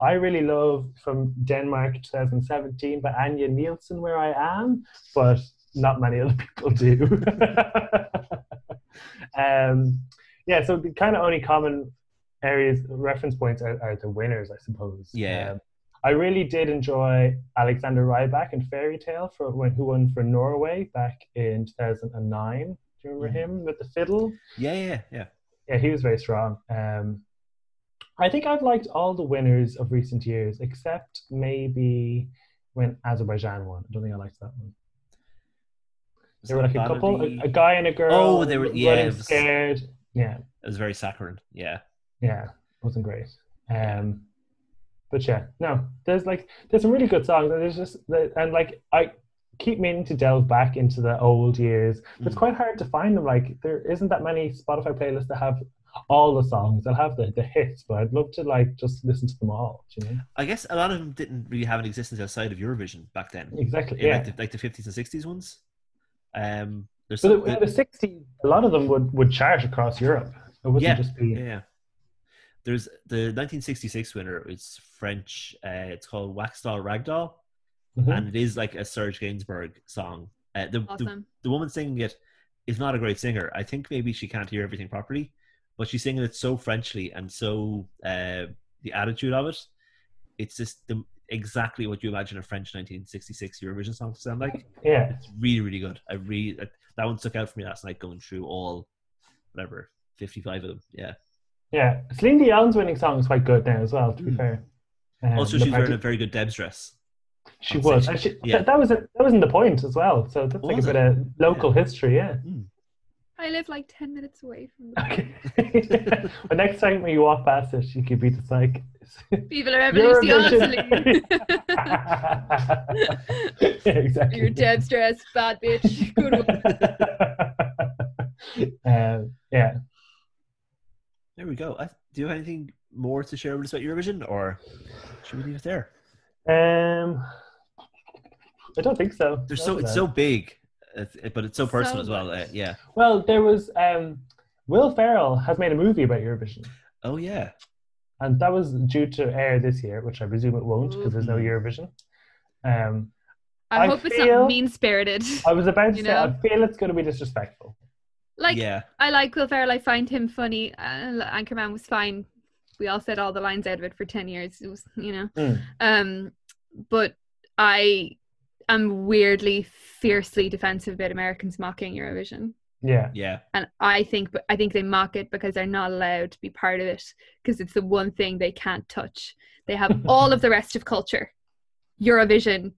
I really love from Denmark 2017 by Anja Nielsen, Where I Am, but not many other people do. um, yeah, so the kind of only common areas, reference points are, are the winners, I suppose. Yeah. Um, I really did enjoy Alexander Rybak in Fairy Tale for when who won for Norway back in 2009. Do you remember mm. him with the fiddle? Yeah, yeah, yeah. Yeah, he was very strong. Um, I think I've liked all the winners of recent years, except maybe when Azerbaijan won. I don't think I liked that one. Was there were like a couple, a, a, guy and a girl. Oh, they were yeah, was, scared. Yeah, it was very saccharine. Yeah, yeah, wasn't great. Um, but yeah, no, there's like there's some really good songs, and there's just and like I keep meaning to delve back into the old years. But it's mm. quite hard to find them. Like there isn't that many Spotify playlists that have all the songs. They'll have the, the hits, but I'd love to like just listen to them all. You know? I guess a lot of them didn't really have an existence outside of Eurovision back then. Exactly. yeah. Like the, like the 50s and 60s ones. Um, there's but some, the, the 60s, a lot of them would would chart across Europe. It wouldn't yeah, just be yeah there's the 1966 winner. It's French. Uh, it's called Waxdoll Ragdoll, mm-hmm. and it is like a Serge Gainsbourg song. Uh, the, awesome. the the woman singing it is not a great singer. I think maybe she can't hear everything properly, but she's singing it so Frenchly and so uh, the attitude of it. It's just the, exactly what you imagine a French 1966 Eurovision song to sound like. Yeah, it's really really good. I really that one stuck out for me last night going through all whatever 55 of them. Yeah. Yeah, Celine Dion's winning song is quite good now as well. To be mm. fair. Um, also, she's wearing a very good Deb's dress. She was. She, yeah. that, that, was a, that wasn't the point as well. So that's like a bit of local yeah. history. Yeah. Mm. I live like ten minutes away from. The okay. but next time when you walk past it, she could be just like. People are ever Celine. yeah, exactly. Your Deb's dress, bad bitch. Good one. Um, yeah. There we go. I, do you have anything more to share with us about Eurovision, or Should we leave it there? Um, I don't think so. There's so it's so big, but it's so personal so as well. Uh, yeah. Well, there was um, Will Ferrell has made a movie about Eurovision. Oh yeah. And that was due to air this year, which I presume it won't because there's no Eurovision. Um, I, I hope feel, it's not mean spirited. I was about to say, know? I feel it's going to be disrespectful. Like, yeah. I like Will Ferrell. I find him funny. Uh, Anchorman was fine. We all said all the lines out of it for ten years. It was, you know. Mm. Um, but I am weirdly, fiercely defensive about Americans mocking Eurovision. Yeah. Yeah. And I think I think they mock it because they're not allowed to be part of it because it's the one thing they can't touch. They have all of the rest of culture. Eurovision,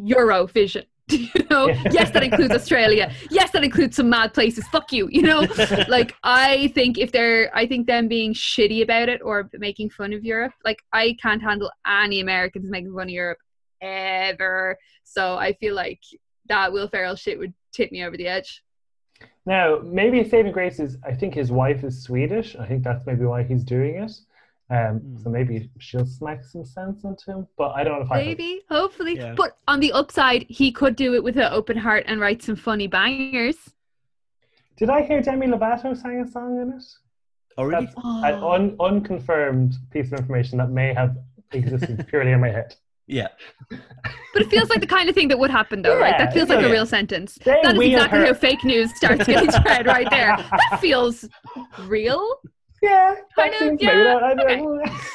Eurovision. you know, yes, that includes Australia. Yes, that includes some mad places. Fuck you. You know, like I think if they're, I think them being shitty about it or making fun of Europe, like I can't handle any Americans making fun of Europe ever. So I feel like that Will Ferrell shit would tip me over the edge. Now, maybe saving grace is I think his wife is Swedish. I think that's maybe why he's doing it. Um, mm. So maybe she'll smack some sense into him. But I don't know if I maybe, hopefully. Yeah. But on the upside, he could do it with an open heart and write some funny bangers. Did I hear Demi Lovato sang a song in it? Oh, really? That's oh. an un- unconfirmed piece of information that may have existed purely in my head. Yeah. But it feels like the kind of thing that would happen, though, yeah, right? That feels like yeah. a real sentence. They that is exactly how fake news starts getting spread right there. That feels real. Yeah, kind of. Yeah.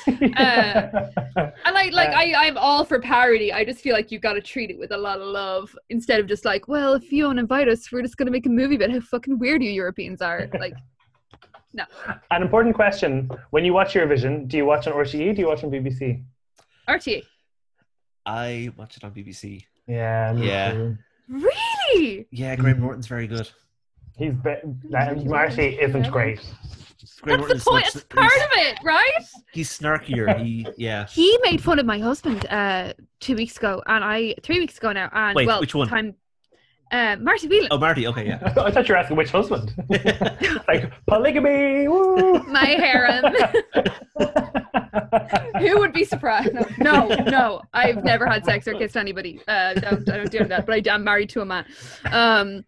okay. uh, I like, like, uh, I, I'm all for parody. I just feel like you've got to treat it with a lot of love instead of just like, well, if you don't invite us, we're just gonna make a movie about how fucking weird you Europeans are. Like, no. An important question: When you watch Eurovision, do you watch on RTE? Do you watch on BBC? RTE. I watch it on BBC. Yeah. Yeah. Too. Really? Yeah, Graham Norton's very good. He's be- Marty isn't great. Graham That's the point. It's part of it, right? He's snarkier. He yeah. He made fun of my husband uh two weeks ago, and I three weeks ago now. And Wait, well, which one? Time, uh, Marty Whelan. Oh, Marty. Okay, yeah. I thought you were asking which husband. like polygamy. Woo! My harem. Who would be surprised? No, no, no, I've never had sex or kissed anybody. Uh, don't, I don't do that. But I, am married to a man. Um,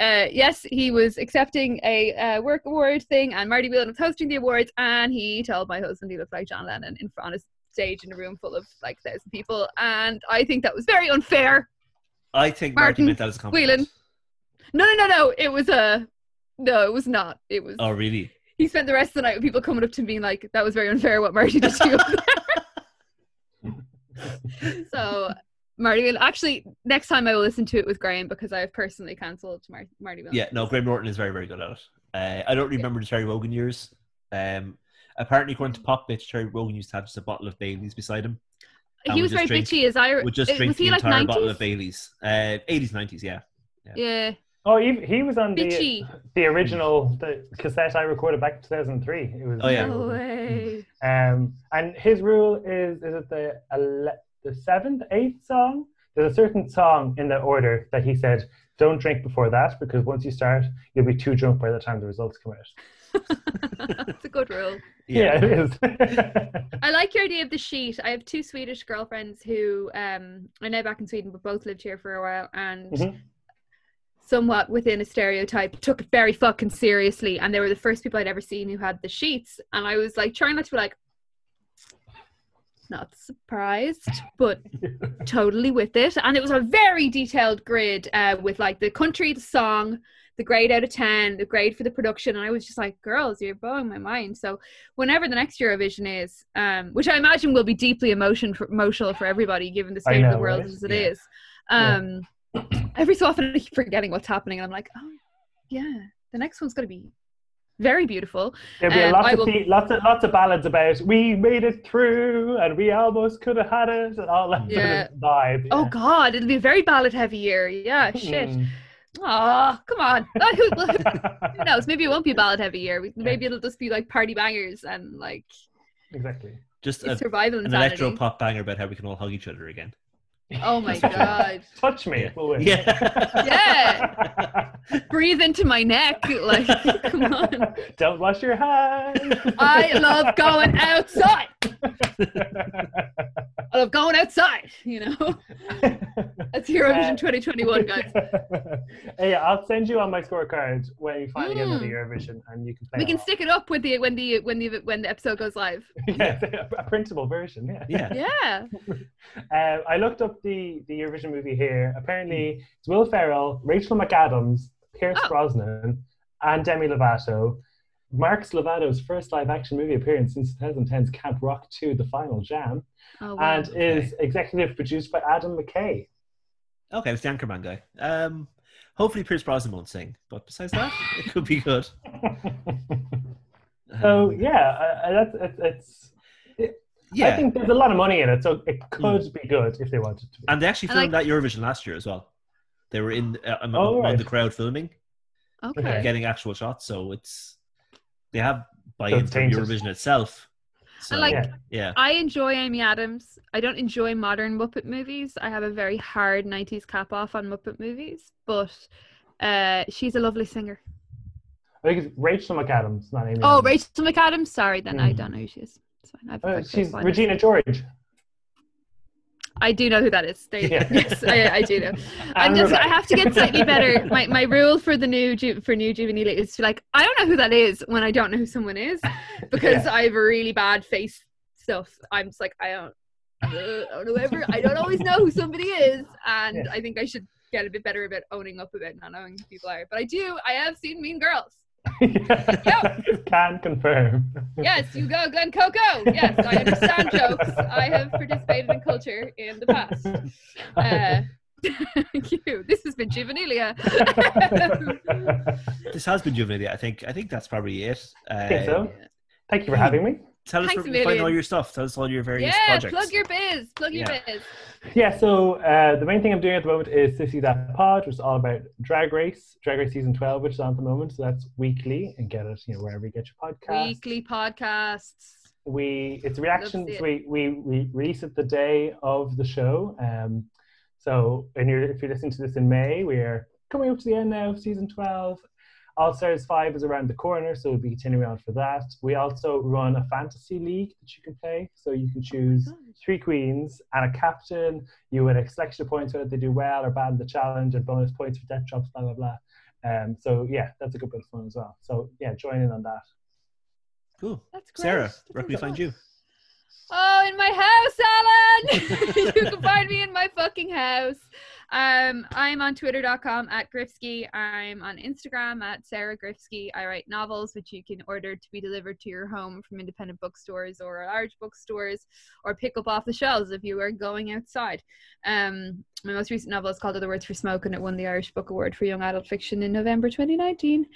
uh, yes, he was accepting a uh, work award thing, and Marty Whelan was hosting the awards, and he told my husband he looked like John Lennon in front of stage in a room full of like thousand people, and I think that was very unfair. I think Martin Marty meant that as a compliment. Whelan. No, no, no, no. It was a no. It was not. It was. Oh, really? he spent the rest of the night with people coming up to me like, "That was very unfair what Marty did to you." so Marty actually next time I will listen to it with Graham because I have personally cancelled Mar- Marty Yeah, no, Graham Norton is very very good at it. Uh, I don't remember yeah. the Terry Wogan years. Um, apparently, according to Popbitch, Terry Wogan used to have just a bottle of Bailey's beside him. He was very drink, bitchy. As I would just drink was the entire like bottle of Bailey's. Uh, 80s, 90s, yeah. Yeah. yeah. Oh, he, he was on the the original the cassette I recorded back in 2003. It was oh yeah. No way. Um, and his rule is is it the ele- the seventh, eighth song? There's a certain song in the order that he said don't drink before that because once you start, you'll be too drunk by the time the results come out. That's a good rule. Yeah, yeah it is. I like your idea of the sheet. I have two Swedish girlfriends who um, are now back in Sweden, but both lived here for a while, and mm-hmm somewhat within a stereotype took it very fucking seriously and they were the first people I'd ever seen who had the sheets and I was like trying not to be like not surprised but totally with it and it was a very detailed grid uh, with like the country the song the grade out of 10 the grade for the production and I was just like girls you're blowing my mind so whenever the next Eurovision is um, which I imagine will be deeply emotion for, emotional for everybody given the state know, of the world right? as it yeah. is. Um, yeah every so often I keep forgetting what's happening, and I'm like, oh yeah, the next one's going to be very beautiful. There'll be um, lots, of will... lots of lots of ballads about we made it through and we almost could have had it and all that yeah. sort of vibe. Yeah. Oh God, it'll be a very ballad heavy year. Yeah, shit. Mm. Oh, come on. who, who, knows? Maybe it won't be a ballad heavy year. Maybe it'll just be like party bangers and like exactly just a, survival an electro pop banger about how we can all hug each other again. Oh my god! Touch me. Yeah. yeah. Breathe into my neck, like come on. Don't wash your hands. I love going outside. I love going outside. You know. That's Eurovision uh, 2021, guys. hey, I'll send you on my scorecard when you finally mm. get into Eurovision, and you can play. We can stick it up with the when the when the when the episode goes live. yeah, a printable version. Yeah. Yeah. Yeah. Uh, I looked up the the Eurovision movie here. Apparently, it's Will Ferrell, Rachel McAdams, Pierce oh. Brosnan, and Demi Lovato. Mark Lovato's first live action movie appearance since 2010's Camp Rock 2 The Final Jam, oh, wow. and okay. is executive produced by Adam McKay. Okay, it's the Anchorman guy. Um, hopefully Pierce Brosnan won't sing, but besides that, it could be good. so um, yeah, uh, that's it's, it's yeah. I think there's a lot of money in it, so it could mm. be good if they wanted to. Be. And they actually filmed like, that Eurovision last year as well. They were in uh, among, oh, right. the crowd filming, okay, getting actual shots. So it's they have buy into Eurovision itself. So, like, yeah. yeah. I enjoy Amy Adams. I don't enjoy modern Muppet movies. I have a very hard '90s cap off on Muppet movies, but uh, she's a lovely singer. I think it's Rachel McAdams, not Amy. Oh, Adams. Rachel McAdams. Sorry, then mm. I don't know who she is. Uh, she's Regina George. I do know who that is. There, yeah. Yes, I, I, do know. I'm just. I have to get slightly better. My my rule for the new ju- for new Juvenilia is to like I don't know who that is when I don't know who someone is because yeah. I have a really bad face stuff. I'm just like I don't. Uh, I don't know ever. I don't always know who somebody is, and yeah. I think I should get a bit better about owning up about not knowing who people are. But I do. I have seen Mean Girls. Yep. Can confirm. Yes, you go, Glen Coco. Yes, I understand jokes. I have participated in culture in the past. Uh, thank you. This has been Juvenilia. this has been Juvenilia. I think. I think that's probably it. Uh, I think so. Thank you for having me tell us Thanks where find all your stuff. Tell us all your various yeah, projects. plug your biz. Plug your yeah. biz. Yeah, so uh, the main thing I'm doing at the moment is Sissy That Pod, which is all about Drag Race, Drag Race Season 12, which is on at the moment. So that's weekly and get it, you know, wherever you get your podcasts. Weekly podcasts. We it's reactions. It. We, we we release it the day of the show. Um, so and you're, if you're listening to this in May, we're coming up to the end now of season 12 all Stars 5 is around the corner, so we'll be continuing on for that. We also run a fantasy league that you can play. So you can choose three queens and a captain. You would a selection of points whether they do well or bad in the challenge and bonus points for death drops, blah, blah, blah. Um, so yeah, that's a good bit of fun as well. So yeah, join in on that. Cool. That's great. Sarah, where can we find you? Oh, in my house, Alan! you can find me in my fucking house. Um, I'm on twitter.com at Griffski. I'm on Instagram at Sarah Griffski. I write novels which you can order to be delivered to your home from independent bookstores or large bookstores or pick up off the shelves if you are going outside. Um, my most recent novel is called Other Words for Smoke and it won the Irish Book Award for Young Adult Fiction in November 2019.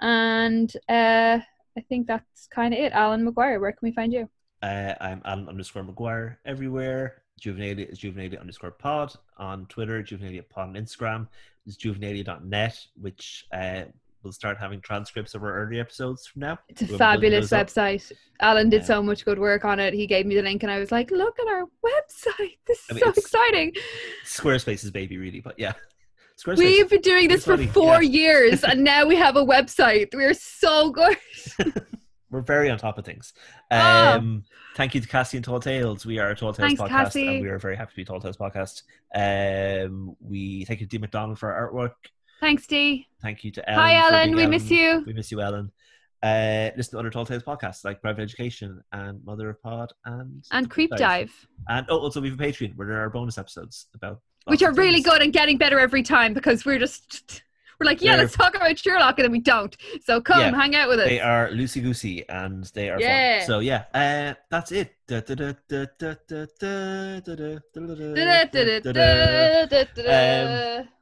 And uh, I think that's kind of it. Alan McGuire, where can we find you? Uh, I'm Alan underscore McGuire everywhere. Juvenilia is Juvenilia underscore pod on Twitter, Juvenilia pod on Instagram. It's juvenilia.net, which uh, will start having transcripts of our early episodes from now. It's a fabulous website. Up. Alan did so much good work on it. He gave me the link and I was like, look at our website. This is I mean, so exciting. Squarespace's baby, really, but yeah. Squarespace. We've been doing this for four yeah. years and now we have a website. We're so good. we're very on top of things. Ah. Um, oh. Thank you to Cassie and Tall Tales. We are a Tall Tales Thanks, podcast, Cassie. and we are very happy to be Tall Tales podcast. Um, we thank you to Dee McDonald for our artwork. Thanks, Dee. Thank you to Ellen. Hi, Ellen. We Ellen. miss you. We miss you, Ellen. Uh, listen to other Tall Tales podcasts like Private Education and Mother of Pod and and Creep Dive. Dive. And oh, also we have a Patreon where there are bonus episodes about which are really good and getting better every time because we're just we're like, yeah, let's talk about Sherlock, and then we don't. So come, yeah, hang out with us. They are loosey goosey, and they are yeah. fun. So yeah, uh, that's it. Um,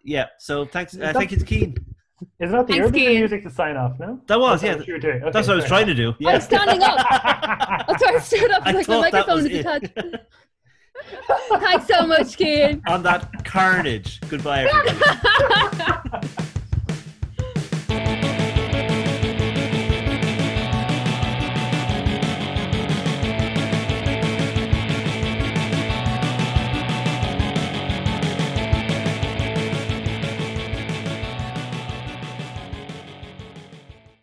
yeah. So thanks. Uh, thank you to Keen. Is that the Thanks, Eurovision music to sign off? No. That was yeah. What okay, that's what I was trying to do. Yeah. I'm standing up. That's why I stood up. Like my microphone is attached. Thanks so much, Keen. On that carnage. Goodbye, everybody.